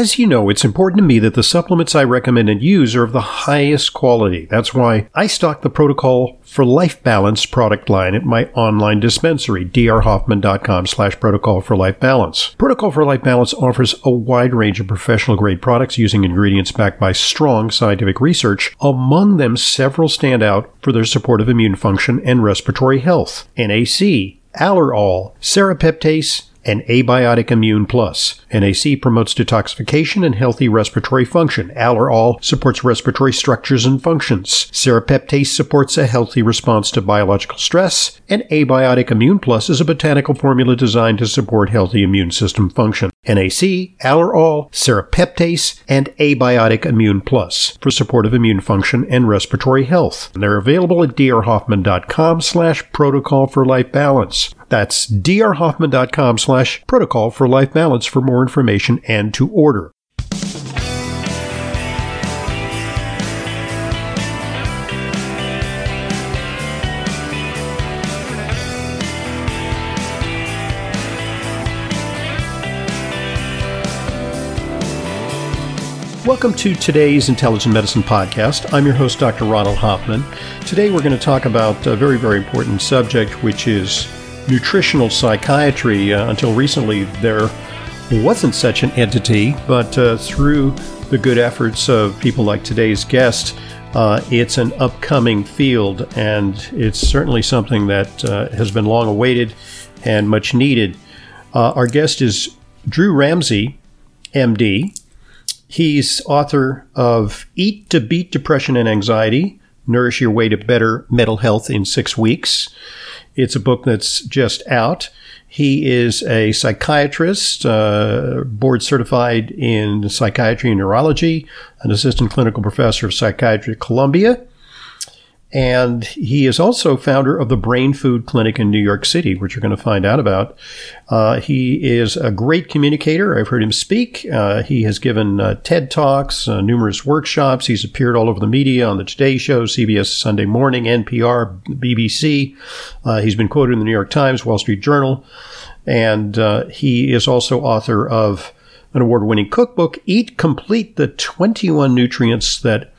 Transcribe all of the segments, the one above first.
As you know, it's important to me that the supplements I recommend and use are of the highest quality. That's why I stock the Protocol for Life Balance product line at my online dispensary, drhoffman.com slash protocol for life balance. Protocol for Life Balance offers a wide range of professional grade products using ingredients backed by strong scientific research. Among them, several stand out for their support of immune function and respiratory health. NAC, Allerol, Serrapeptase, and Abiotic Immune Plus. NAC promotes detoxification and healthy respiratory function. Allerol supports respiratory structures and functions. Serrapeptase supports a healthy response to biological stress. And Abiotic Immune Plus is a botanical formula designed to support healthy immune system function. NAC, Allerol, Serrapeptase, and Abiotic Immune Plus for support of immune function and respiratory health. And they're available at drhoffman.com slash protocol for life balance. That's drhoffman.com slash protocol for life balance for more information and to order. Welcome to today's Intelligent Medicine Podcast. I'm your host, Dr. Ronald Hoffman. Today we're going to talk about a very, very important subject, which is nutritional psychiatry. Uh, until recently, there wasn't such an entity, but uh, through the good efforts of people like today's guest, uh, it's an upcoming field, and it's certainly something that uh, has been long awaited and much needed. Uh, our guest is Drew Ramsey, MD. He's author of Eat to Beat Depression and Anxiety Nourish Your Way to Better Mental Health in Six Weeks. It's a book that's just out. He is a psychiatrist, uh, board certified in psychiatry and neurology, an assistant clinical professor of psychiatry at Columbia, and he is also founder of the Brain Food Clinic in New York City, which you're going to find out about. Uh, he is a great communicator. I've heard him speak. Uh, he has given uh, TED Talks, uh, numerous workshops. He's appeared all over the media on the Today Show, CBS Sunday Morning, NPR, BBC. Uh, he's been quoted in the New York Times, Wall Street Journal. And uh, he is also author of an award winning cookbook, Eat Complete the 21 Nutrients That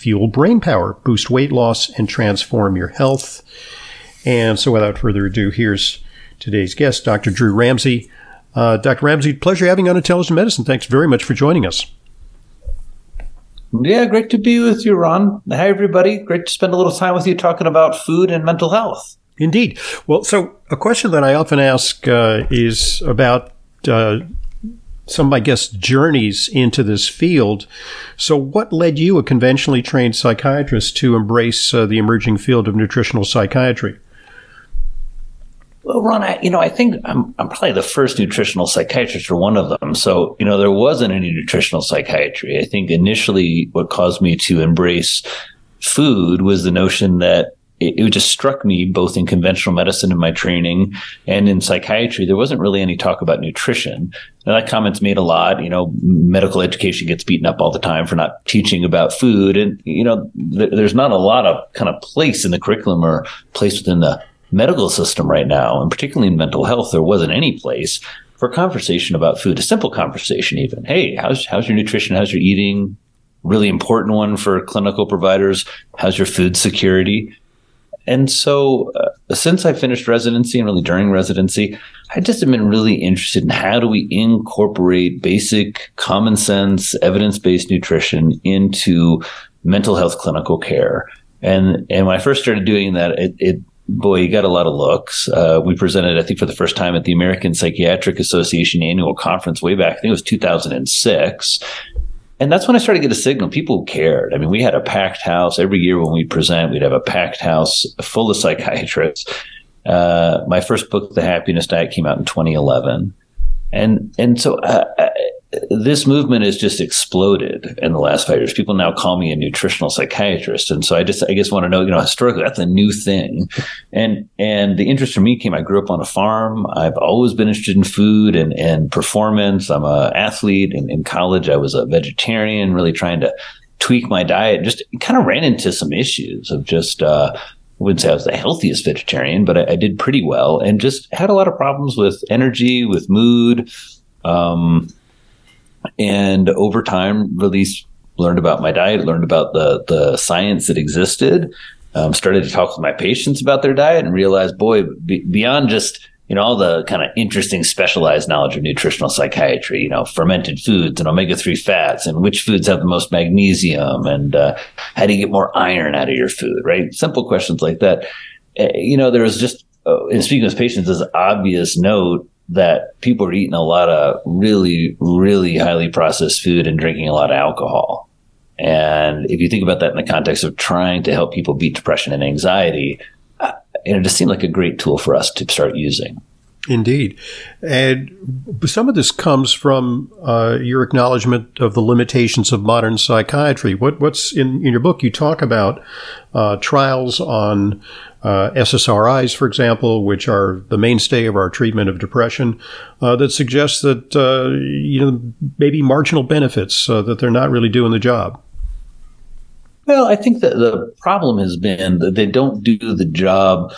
fuel brain power, boost weight loss, and transform your health. And so, without further ado, here's today's guest, Dr. Drew Ramsey. Uh, Dr. Ramsey, pleasure having you on Intelligent Medicine. Thanks very much for joining us. Yeah, great to be with you, Ron. Hi, everybody. Great to spend a little time with you talking about food and mental health. Indeed. Well, so a question that I often ask uh, is about uh, some of my guests' journeys into this field. So, what led you, a conventionally trained psychiatrist, to embrace uh, the emerging field of nutritional psychiatry? Well, Ron, I, you know, I think I'm, I'm probably the first nutritional psychiatrist or one of them. So, you know, there wasn't any nutritional psychiatry. I think initially what caused me to embrace food was the notion that it, it just struck me both in conventional medicine in my training and in psychiatry, there wasn't really any talk about nutrition. Now, that comment's made a lot. You know, medical education gets beaten up all the time for not teaching about food. And, you know, th- there's not a lot of kind of place in the curriculum or place within the medical system right now, and particularly in mental health, there wasn't any place for conversation about food, a simple conversation even. Hey, how's how's your nutrition? How's your eating? Really important one for clinical providers. How's your food security? And so, uh, since I finished residency and really during residency, I just have been really interested in how do we incorporate basic common sense, evidence based nutrition into mental health clinical care. And and when I first started doing that, it, it boy, you got a lot of looks. Uh, we presented, I think, for the first time at the American Psychiatric Association annual conference way back. I think it was 2006 and that's when I started to get a signal. People cared. I mean, we had a packed house every year when we present. We'd have a packed house full of psychiatrists. Uh, my first book, The Happiness Diet, came out in 2011, and and so uh, uh this movement has just exploded in the last five years. People now call me a nutritional psychiatrist, and so I just I guess want to know, you know, historically that's a new thing, and and the interest for me came. I grew up on a farm. I've always been interested in food and and performance. I'm a athlete. In, in college, I was a vegetarian, really trying to tweak my diet. Just kind of ran into some issues of just. Uh, I wouldn't say I was the healthiest vegetarian, but I, I did pretty well, and just had a lot of problems with energy, with mood. Um, and over time, really learned about my diet, learned about the the science that existed, um, started to talk with my patients about their diet, and realized, boy, be, beyond just you know all the kind of interesting specialized knowledge of nutritional psychiatry, you know, fermented foods and omega three fats, and which foods have the most magnesium, and uh, how do you get more iron out of your food, right? Simple questions like that. Uh, you know, there was just uh, in speaking with patients, this obvious note that people are eating a lot of really, really highly processed food and drinking a lot of alcohol. And if you think about that in the context of trying to help people beat depression and anxiety, uh, it just seemed like a great tool for us to start using. Indeed. And some of this comes from uh, your acknowledgement of the limitations of modern psychiatry. What, what's in, in your book, you talk about uh, trials on uh, SSRIs, for example, which are the mainstay of our treatment of depression, uh, that suggests that, uh, you know, maybe marginal benefits, uh, that they're not really doing the job. Well, I think that the problem has been that they don't do the job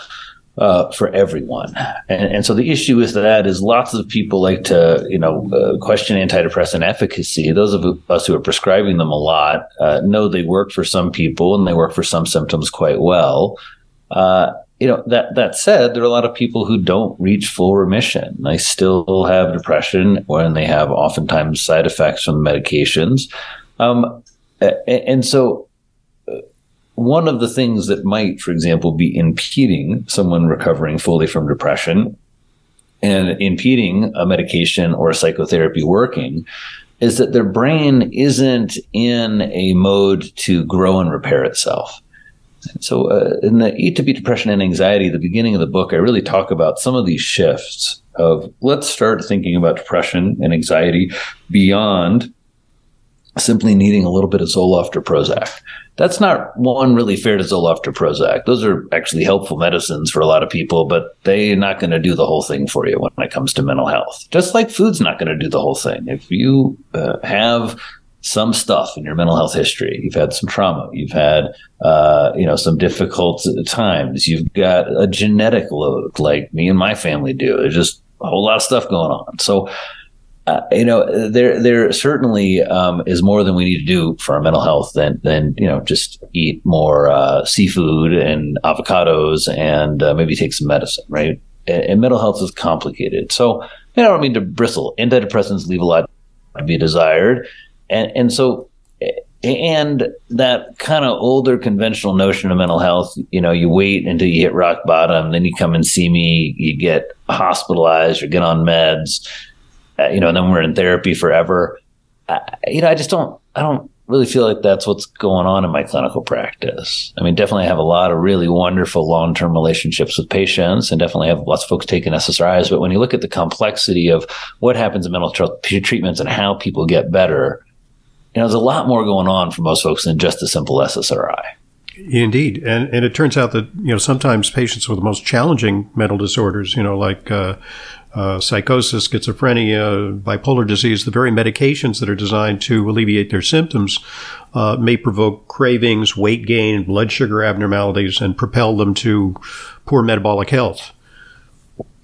uh, for everyone. And, and, so the issue with that is lots of people like to, you know, uh, question antidepressant efficacy. Those of us who are prescribing them a lot uh, know they work for some people and they work for some symptoms quite well. Uh, you know that that said, there are a lot of people who don't reach full remission. They still have depression, and they have oftentimes side effects from the medications. Um, and so one of the things that might, for example, be impeding someone recovering fully from depression and impeding a medication or a psychotherapy working is that their brain isn't in a mode to grow and repair itself. So, uh, in the Eat to Beat Depression and Anxiety, the beginning of the book, I really talk about some of these shifts of let's start thinking about depression and anxiety beyond simply needing a little bit of Zoloft or Prozac. That's not one really fair to Zoloft or Prozac. Those are actually helpful medicines for a lot of people, but they're not going to do the whole thing for you when it comes to mental health. Just like food's not going to do the whole thing. If you uh, have some stuff in your mental health history. You've had some trauma. You've had, uh, you know, some difficult times. You've got a genetic load like me and my family do. There's just a whole lot of stuff going on. So uh, you know, there there certainly um, is more than we need to do for our mental health than than you know just eat more uh, seafood and avocados and uh, maybe take some medicine, right? And, and, mental health is complicated. So you know, I don't mean to bristle. Antidepressants leave a lot to be desired, and and so and that kind of older conventional notion of mental health you know you wait until you hit rock bottom then you come and see me you get hospitalized or get on meds uh, you know, and then we're in therapy forever. Uh, you know, I just don't, I don't really feel like that's what's going on in my clinical practice. I mean, definitely have a lot of really wonderful long term relationships with patients and definitely have lots of folks taking SSRIs. But when you look at the complexity of what happens in mental health treatments and how people get better, you know, there's a lot more going on for most folks than just a simple SSRI. Indeed, and and it turns out that you know sometimes patients with the most challenging mental disorders, you know, like uh, uh, psychosis, schizophrenia, bipolar disease, the very medications that are designed to alleviate their symptoms uh, may provoke cravings, weight gain, blood sugar abnormalities, and propel them to poor metabolic health.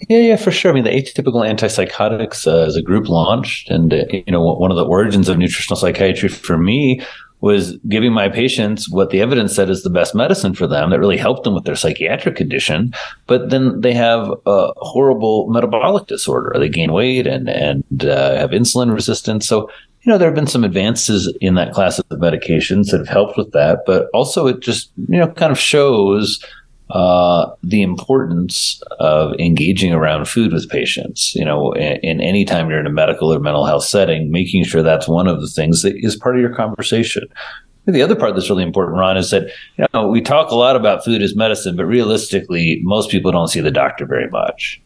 Yeah, yeah, for sure. I mean, the atypical antipsychotics uh, as a group launched, and uh, you know, one of the origins of nutritional psychiatry for me was giving my patients what the evidence said is the best medicine for them that really helped them with their psychiatric condition. But then they have a horrible metabolic disorder. They gain weight and, and uh, have insulin resistance. So, you know, there have been some advances in that class of medications that have helped with that. But also, it just, you know, kind of shows uh, the importance of engaging around food with patients. You know, in, in, any time you're in a medical or mental health setting, making sure that's one of the things that is part of your conversation. The other part that's really important, Ron, is that you know we talk a lot about food as medicine, but realistically, most people don't see the doctor very much.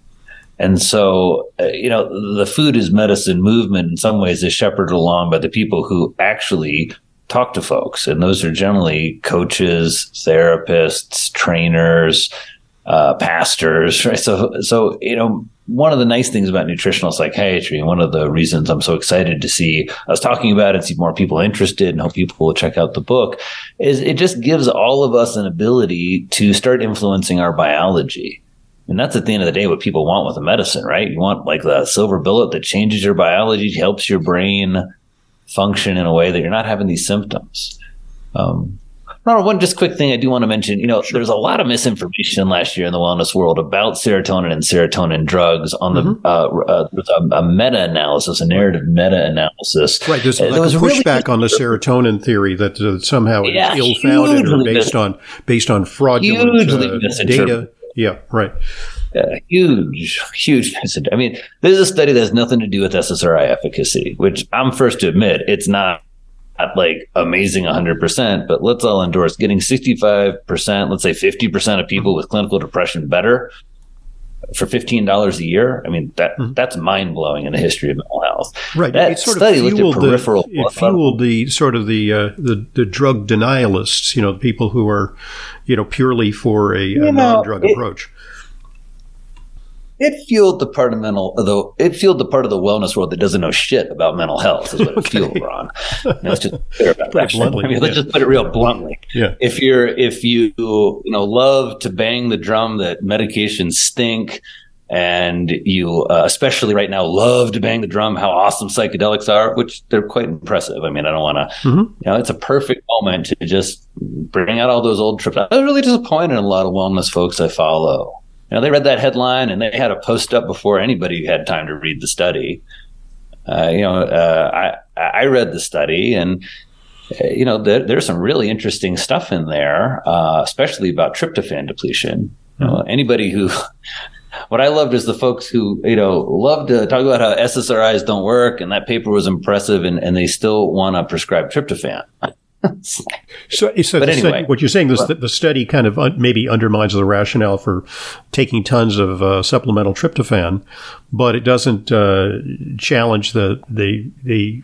And so, uh, you know, the food is medicine movement in some ways is shepherded along by the people who actually talk to folks, and those are generally coaches, therapists, trainers, uh, pastors, right? So, so you know, one of the nice things about nutritional psychiatry, and one of the reasons I'm so excited to see us talking about it, and see more people interested, and hope people will check out the book, is it just gives all of us an ability to start influencing our biology. And that's at the end of the day what people want with a medicine, right? You want like the silver bullet that changes your biology, helps your brain function in a way that you're not having these symptoms. Um, Ronald, one just quick thing I do want to mention. You know, sure. there's a lot of misinformation last year in the wellness world about serotonin and serotonin drugs. On the mm-hmm. uh, uh, a, a meta-analysis, a narrative meta-analysis. Right. There's uh, like there was a pushback really- on the serotonin theory that uh, somehow yeah, it's ill-founded or based on based on fraudulent uh, data. Yeah. Right. Huge, huge. I mean, there's a study that has nothing to do with SSRI efficacy, which I'm first to admit it's not like amazing 100%, but let's all endorse getting 65%, let's say 50% of people with clinical depression better for $15 a year. I mean, that mm-hmm. that's mind blowing in the history of mental health. Right. That it sort of fueled the, it fueled the sort of the, uh, the, the drug denialists, you know, the people who are, you know, purely for a, a non drug approach it fueled the part of mental though it fueled the part of the wellness world that doesn't know shit about mental health is what it fueled ron. Let's just about that. Bluntly, I mean, let's just put it real bluntly. Yeah. If you're if you you know love to bang the drum that medications stink and you uh, especially right now love to bang the drum how awesome psychedelics are which they're quite impressive. I mean i don't want to mm-hmm. you know it's a perfect moment to just bring out all those old trips. I was really disappointed in a lot of wellness folks i follow you know, they read that headline and they had a post up before anybody had time to read the study. Uh, you know, uh, I I read the study and uh, you know there, there's some really interesting stuff in there, uh, especially about tryptophan depletion. Anybody who what I loved is the folks who, you know, love to talk about how SSRIs don't work and that paper was impressive and, and they still want to prescribe tryptophan. so, so but anyway, study, what you're saying is that the study kind of un- maybe undermines the rationale for taking tons of uh, supplemental tryptophan, but it doesn't uh, challenge the the the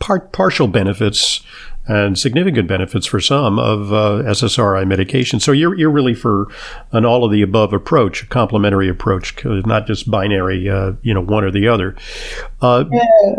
part, partial benefits and significant benefits for some of uh, SSRI medication. So you're you're really for an all of the above approach, a complementary approach, not just binary, uh, you know, one or the other. Uh, yeah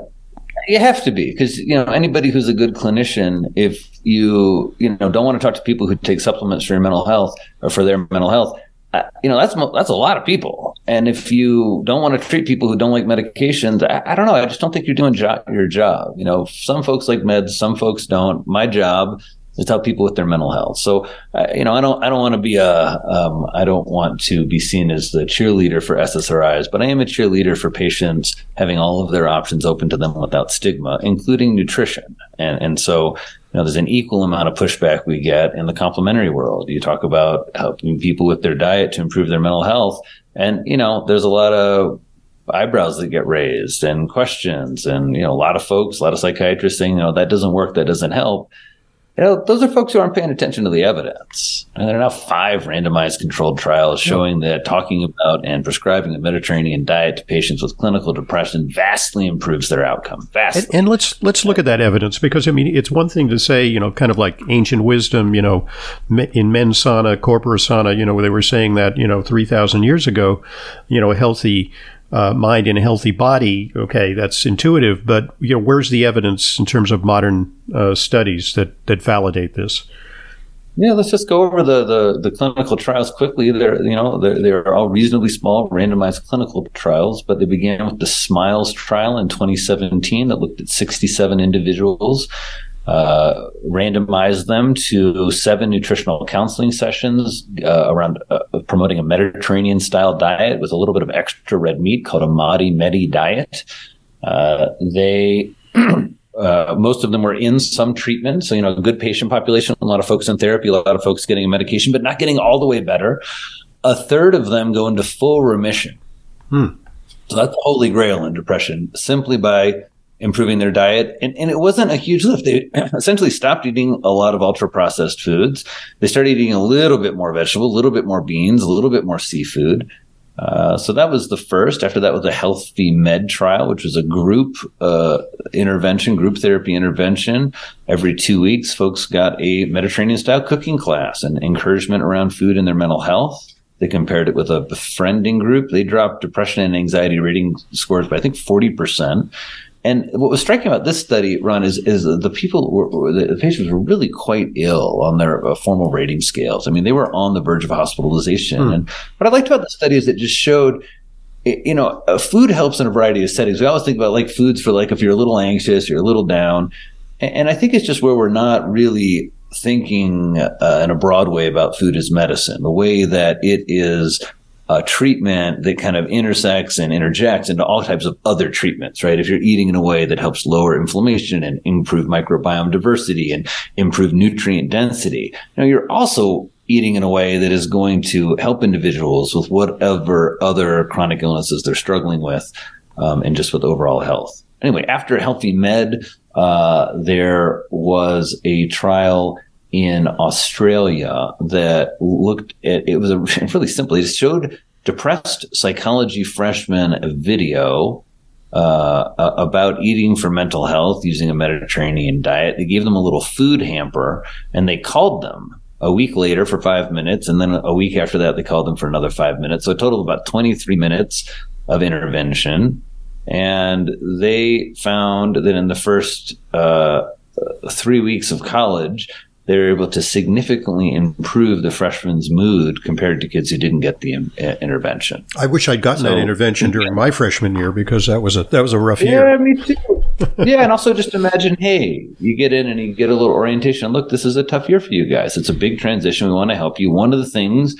you have to be because you know anybody who's a good clinician, if you you know don't want to talk to people who take supplements for your mental health or for their mental health, uh, you know that's that's a lot of people. And if you don't want to treat people who don't like medications, I, I don't know. I just don't think you're doing jo- your job. You know, some folks like meds, some folks don't. My job to help people with their mental health. So, uh, you know, I don't, I don't want to be a, um, I don't want to be seen as the cheerleader for SSRIs, but I am a cheerleader for patients having all of their options open to them without stigma, including nutrition. And, and so, you know, there's an equal amount of pushback we get in the complementary world. You talk about helping people with their diet to improve their mental health. And, you know, there's a lot of eyebrows that get raised and questions and, you know, a lot of folks, a lot of psychiatrists saying, you know, that doesn't work. That doesn't help you know, those are folks who aren't paying attention to the evidence. And there are now five randomized controlled trials showing that talking about and prescribing a Mediterranean diet to patients with clinical depression vastly improves their outcome. Vastly. And, and, let's let's look at that evidence because I mean, it's one thing to say, you know, kind of like ancient wisdom, you know, in mens sana, corpora sana, you know, where they were saying that, you know, three thousand years ago, you know, a healthy uh, mind in a healthy body, okay, that's intuitive, but you know, where's the evidence in terms of modern uh, studies that that validate this? Yeah, let's just go over the, the, the clinical trials quickly. They're you know they're, they're all reasonably small, randomized clinical trials, but they began with the SMILES trial in 2017 that looked at 67 individuals uh, randomized them to seven nutritional counseling sessions uh, around uh, promoting a Mediterranean style diet with a little bit of extra red meat called a ModiMed diet. Uh, they uh, most of them were in some treatment, so you know, a good patient population. A lot of folks in therapy, a lot of folks getting a medication, but not getting all the way better. A third of them go into full remission. Hmm. So that's the holy grail in depression, simply by improving their diet. And, and it wasn't a huge lift. They essentially stopped eating a lot of ultra processed foods. They started eating a little bit more vegetable, a little bit more beans, a little bit more seafood. Uh, so that was the first. After that was a HELFIMED trial, which was a group uh, intervention, group therapy intervention. Every two weeks, folks got a Mediterranean style cooking class and encouragement around food and their mental health. They compared it with a befriending group. They dropped depression and anxiety rating scores by I think forty percent. And what was striking about this study, Ron, is is the people were the patients were really quite ill on their uh, formal rating scales. I mean, they were on the verge of hospitalization. Hmm. And what I liked about the study is it just showed you know, uh, food helps in a variety of settings. We always think about like foods for like if you're a little anxious, you're a little down, and I think it's just where we're not really thinking uh, in a broad way about food as medicine, the way that it is a treatment that kind of intersects and interjects into all types of other treatments, right? If you're eating in a way that helps lower inflammation and improve microbiome diversity and improve nutrient density, know, you're also eating in a way that is going to help individuals with whatever other chronic illnesses they're struggling with um, and just with overall health. Anyway, after HELFIMED, uh, there was a trial in Australia that looked at it was a really simple. It showed depressed psychology freshmen a video uh, about eating for mental health using a Mediterranean diet. They gave them a little food hamper and they called them a week later for five minutes. And then a week after that, they called them for another five minutes. So a total of about 23 minutes of intervention. And they found that in the first uh, three weeks of college, they were able to significantly improve the freshman's mood compared to kids who didn't get the uh, intervention. I wish I'd gotten so, that intervention during my freshman year because that was a that was a rough yeah, year. Yeah, me too. yeah, and also just imagine, hey, you get in and you get a little orientation. Look, this is a tough year for you guys. It's a big transition. We want to help you. One of the things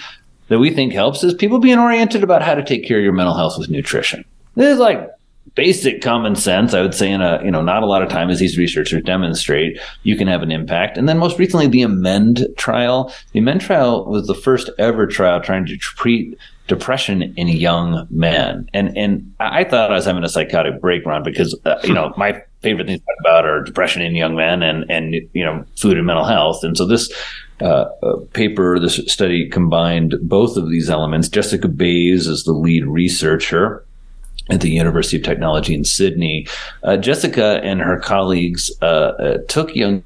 that we think helps is people being oriented about how to take care of your mental health with nutrition. This is like basic common sense, I would say, in a you know not a lot of time as these researchers demonstrate, you can have an impact. And then most recently, the AMMEND trial. The AMMEND trial was the first ever trial trying to treat depression in young men. And and I thought I was having a psychotic break, Ron, because uh, you know my favorite things to talk about are depression in young men and and you know food and mental health. And so this uh, uh, paper, this study combined both of these elements. Jessica Bayes is the lead researcher at the University of Technology in Sydney. Uh, Jessica and her colleagues uh, uh, took young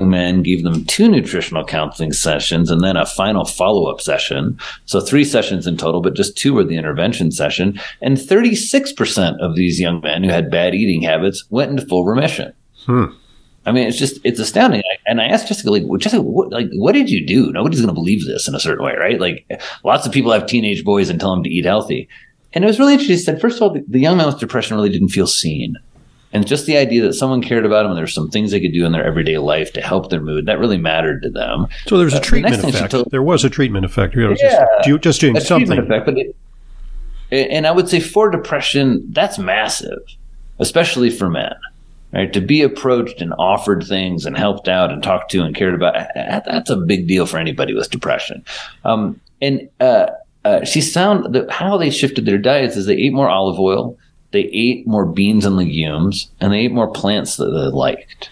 men, gave them two nutritional counseling sessions, and then a final follow up session. So, three sessions in total, but just two were the intervention session. And 36% of these young men who had bad eating habits went into full remission. Hmm. I mean, it's just it's astounding. And I asked Jessica, like, Jessica, what, like, what did you do? Nobody's going to believe this in a certain way, right? Like, lots of people have teenage boys and tell them to eat healthy. And it was really interesting. He said, first of all, the, the young man with depression really didn't feel seen. And just the idea that someone cared about them and there's some things they could do in their everyday life to help their mood, that really mattered to them. So there was a uh, treatment the effect. Told, there was a treatment effect. You know, yeah, just, just doing something. Effect, but it, and I would say for depression, that's massive, especially for men. Right, to be approached and offered things and helped out and talked to and cared about, that's a big deal for anybody with depression. Um, and uh, uh, she found that how they shifted their diets is they ate more olive oil, they ate more beans and legumes, and they ate more plants that they liked.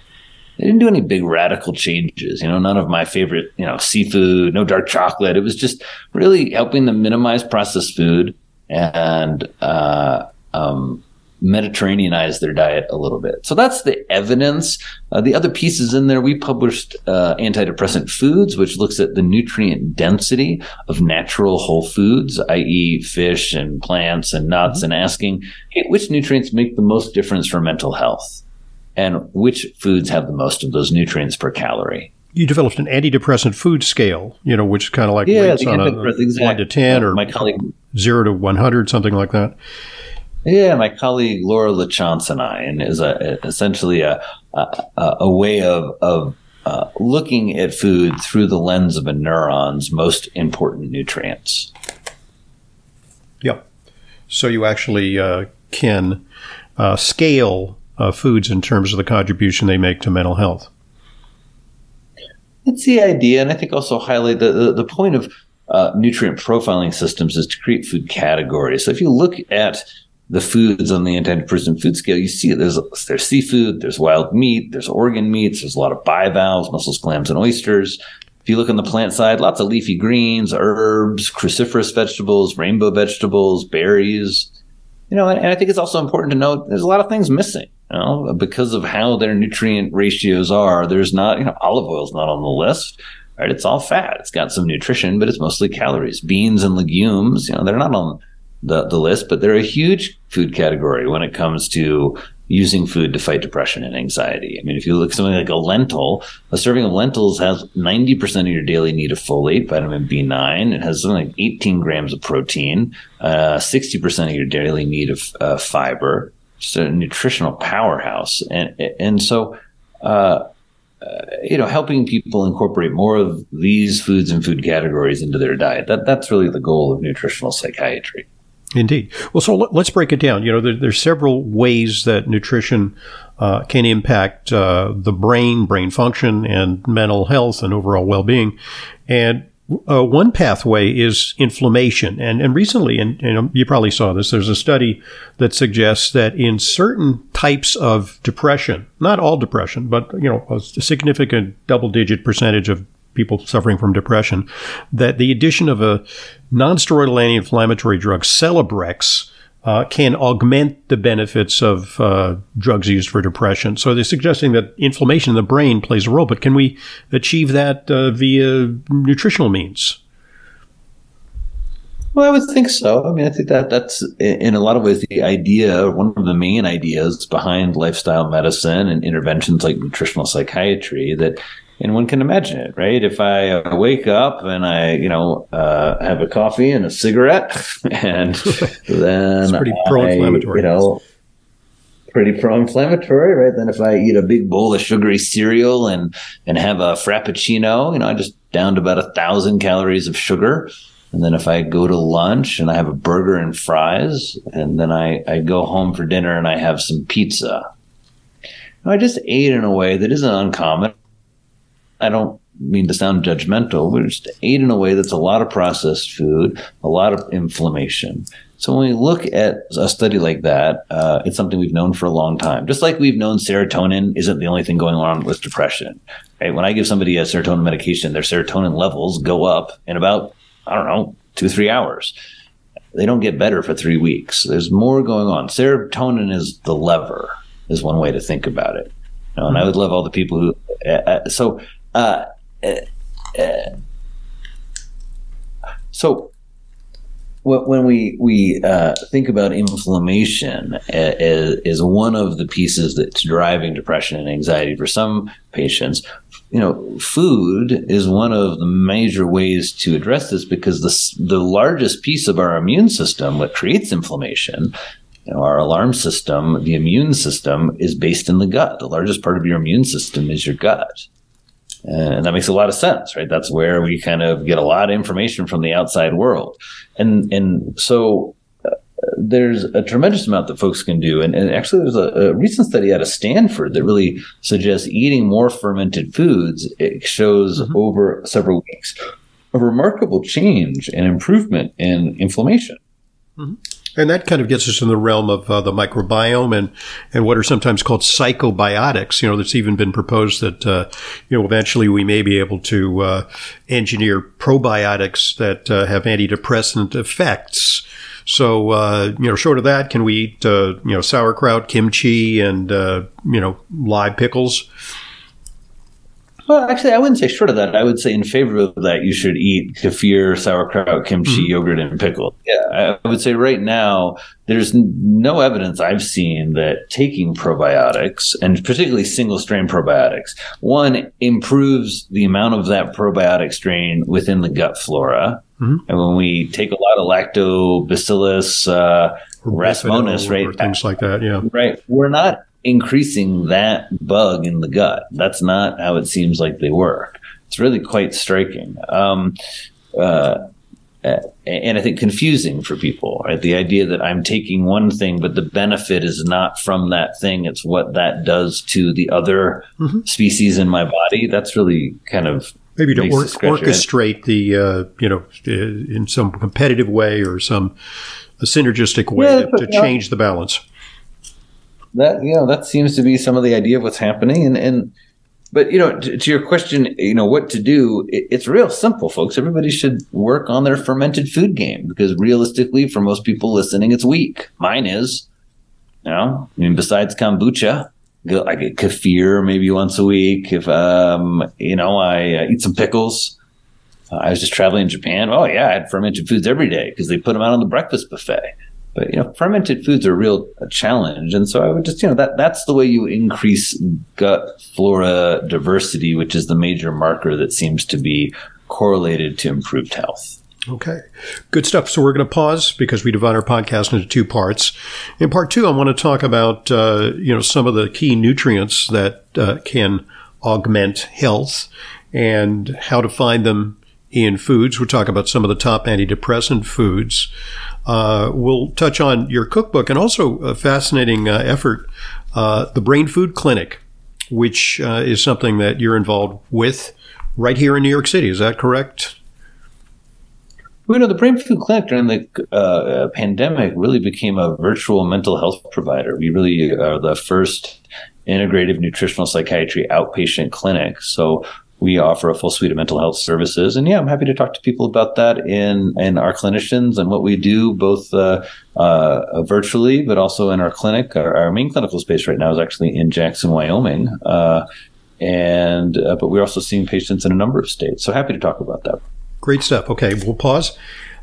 They didn't do any big radical changes. You know, none of my favorite, you know, seafood, no dark chocolate. It was just really helping them minimize processed food and uh, um, Mediterraneanize their diet a little bit. So that's the evidence. Uh, the other pieces in there, we published uh, Antidepressant Foods, which looks at the nutrient density of natural whole foods, i.e., fish and plants and nuts, mm-hmm. and asking, hey, which nutrients make the most difference for mental health? And which foods have the most of those nutrients per calorie? You developed an antidepressant food scale, you know, which is kind of like yeah, on a, exactly. one to ten or my colleague zero to one hundred, something like that. Yeah, my colleague Laura LaChance and I, and is a, essentially a, a, a way of of uh, looking at food through the lens of a neuron's most important nutrients. Yep. So you actually uh, can uh, scale uh, foods in terms of the contribution they make to mental health. That's the idea, and I think also highlight the the, the point of uh, nutrient profiling systems is to create food categories. So if you look at the foods on the antidepressant food scale, you see there's there's seafood, there's wild meat, there's organ meats, there's a lot of bivalves, mussels, clams, and oysters. If you look on the plant side, lots of leafy greens, herbs, cruciferous vegetables, rainbow vegetables, berries. You know, and, and I think it's also important to note there's a lot of things missing. You know, because of how their nutrient ratios are. There's not, you know, olive oil's not on the list. Right? It's all fat. It's got some nutrition, but it's mostly calories. Beans and legumes, you know, they're not on the, the list, but they're a huge food category when it comes to using food to fight depression and anxiety. I mean, if you look something like a lentil, a serving of lentils has 90% of your daily need of folate, vitamin B9. It has something like 18 grams of protein, uh, 60% of your daily need of uh, fiber. It's a nutritional powerhouse. And, and so, uh, uh, you know, helping people incorporate more of these foods and food categories into their diet. That, that's really the goal of nutritional psychiatry. Indeed. Well, so let's break it down. You know, there, there's several ways that nutrition uh, can impact uh, the brain, brain function, and mental health and overall well-being. And uh, one pathway is inflammation. And, and recently, and you, know, you probably saw this, there's a study that suggests that in certain types of depression, not all depression, but you know, a significant double-digit percentage of people suffering from depression, that the addition of a nonsteroidal anti-inflammatory drug, Celebrex, uh, can augment the benefits of uh, drugs used for depression. So they're suggesting that inflammation in the brain plays a role, but can we achieve that uh, via nutritional means? Well, I would think so. I mean, I think that that's in a lot of ways the idea, one of the main ideas behind lifestyle medicine and interventions like nutritional psychiatry that and one can imagine it, right? If I wake up and I, you know, uh, have a coffee and a cigarette, and then it's pretty pro-inflammatory, you know, pretty pro-inflammatory, right? Then if I eat a big bowl of sugary cereal and and have a frappuccino, you know, I just downed about a thousand calories of sugar. And then if I go to lunch and I have a burger and fries, and then I, I go home for dinner and I have some pizza. I just ate in a way that isn't uncommon. I don't mean to sound judgmental, but just ate in a way that's a lot of processed food, a lot of inflammation. So when we look at a study like that, uh, it's something we've known for a long time. Just like we've known serotonin isn't the only thing going on with depression. Right? When I give somebody a serotonin medication, their serotonin levels go up in about I don't know two three hours. They don't get better for three weeks. There's more going on. Serotonin is the lever, is one way to think about it. You know, and I would love all the people who. Uh, uh so uh, uh, uh, so when we we uh, think about inflammation as, is one of the pieces that's driving depression and anxiety for some patients. You know, food is one of the major ways to address this because the the largest piece of our immune system, what creates inflammation, you know, our alarm system, the immune system, is based in the gut. The largest part of your immune system is your gut. And that makes a lot of sense, right? That's where we kind of get a lot of information from the outside world. And, and so uh, there's a tremendous amount that folks can do. And, and actually, there's a, a, recent study out of Stanford that really suggests eating more fermented foods. It shows mm-hmm. over several weeks a remarkable change and improvement in inflammation. Mm-hmm. And that kind of gets us in the realm of uh, the microbiome and, and what are sometimes called psychobiotics. You know, that's even been proposed that, uh, you know, eventually we may be able to uh, engineer probiotics that uh, have antidepressant effects. So, uh, you know, short of that, can we eat, uh, you know, sauerkraut, kimchi, and, you know, live pickles? Well, actually, I wouldn't say short of that. I would say in favor of that, you should eat kefir, sauerkraut, kimchi, mm-hmm. yogurt, and pickle. Yeah, I would say right now there's no evidence I've seen that taking probiotics and particularly single strain probiotics, one improves the amount of that probiotic strain within the gut flora. Mm-hmm. And when we take a lot of lactobacillus, uh, rhamnosus, right? Things like that, yeah. Right. We're not increasing that bug in the gut. That's not how it seems like they work. It's really quite striking. Um, uh, and I think confusing for people, right? The idea that I'm taking one thing, but the benefit is not from that thing. It's what that does to the other mm-hmm. species in my body. That's really kind of maybe to or- orchestrate the, uh, you know, in some competitive way or some synergistic way yeah, to, to change the balance that you know that seems to be some of the idea of what's happening. And and but you know to, to your question you know what to do it, it's real simple folks. Everybody should work on their fermented food game because realistically for most people listening it's weak. Mine is you know i mean besides kombucha I get kefir maybe once a week. If um you know i uh, eat some pickles. Uh, I was just traveling in Japan. Oh yeah, I had fermented foods every day because they put them out on the breakfast buffet. But you know, fermented foods are a real challenge, and so I would just you know that that's the way you increase gut flora diversity, which is the major marker that seems to be correlated to improved health. Okay, good stuff. So we're going to pause because we divide our podcast into two parts. In part two, I want to talk about uh, you know some of the key nutrients that uh, can augment health and how to find them in foods. We'll talk about some of the top antidepressant foods. Uh, we'll touch on your cookbook and also a fascinating uh, effort, uh, the Brain Food Clinic, which uh, is something that you're involved with right here in New York City. Is that correct? Well, you know, the Brain Food Clinic during the uh, pandemic really became a virtual mental health provider. We really are the first integrative nutritional psychiatry outpatient clinic. So we offer a full suite of mental health services. And yeah, I'm happy to talk to people about that in, in our clinicians and what we do both uh, uh, virtually, but also in our clinic. Our, our, main clinical space right now is actually in Jackson, Wyoming. Uh, and uh, but we're also seeing patients in a number of states. So happy to talk about that. Great stuff. Okay, we'll pause.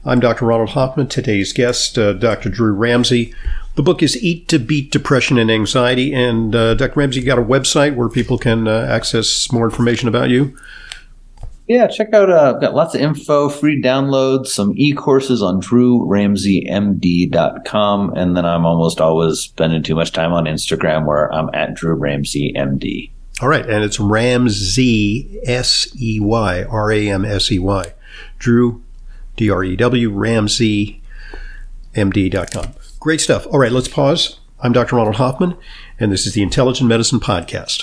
I'm Dr. Ronald Hoffman. Today's guest, uh, Dr. Drew Ramsey. The book is Eat to Beat Depression and Anxiety. And uh, Dr. Ramsey, you got a website where people can uh, access more information about you? Yeah, check out. Uh, I've got lots of info, free downloads, some e-courses on drewramseymd.com, and then I'm almost always spending too much time on Instagram, where I'm at drewramseymd. All right, and it's Ramsey S E Y R A M S E Y, Drew D R E W Ramsey MD.com. Great stuff. All right, let's pause. I'm Dr. Ronald Hoffman, and this is the Intelligent Medicine Podcast.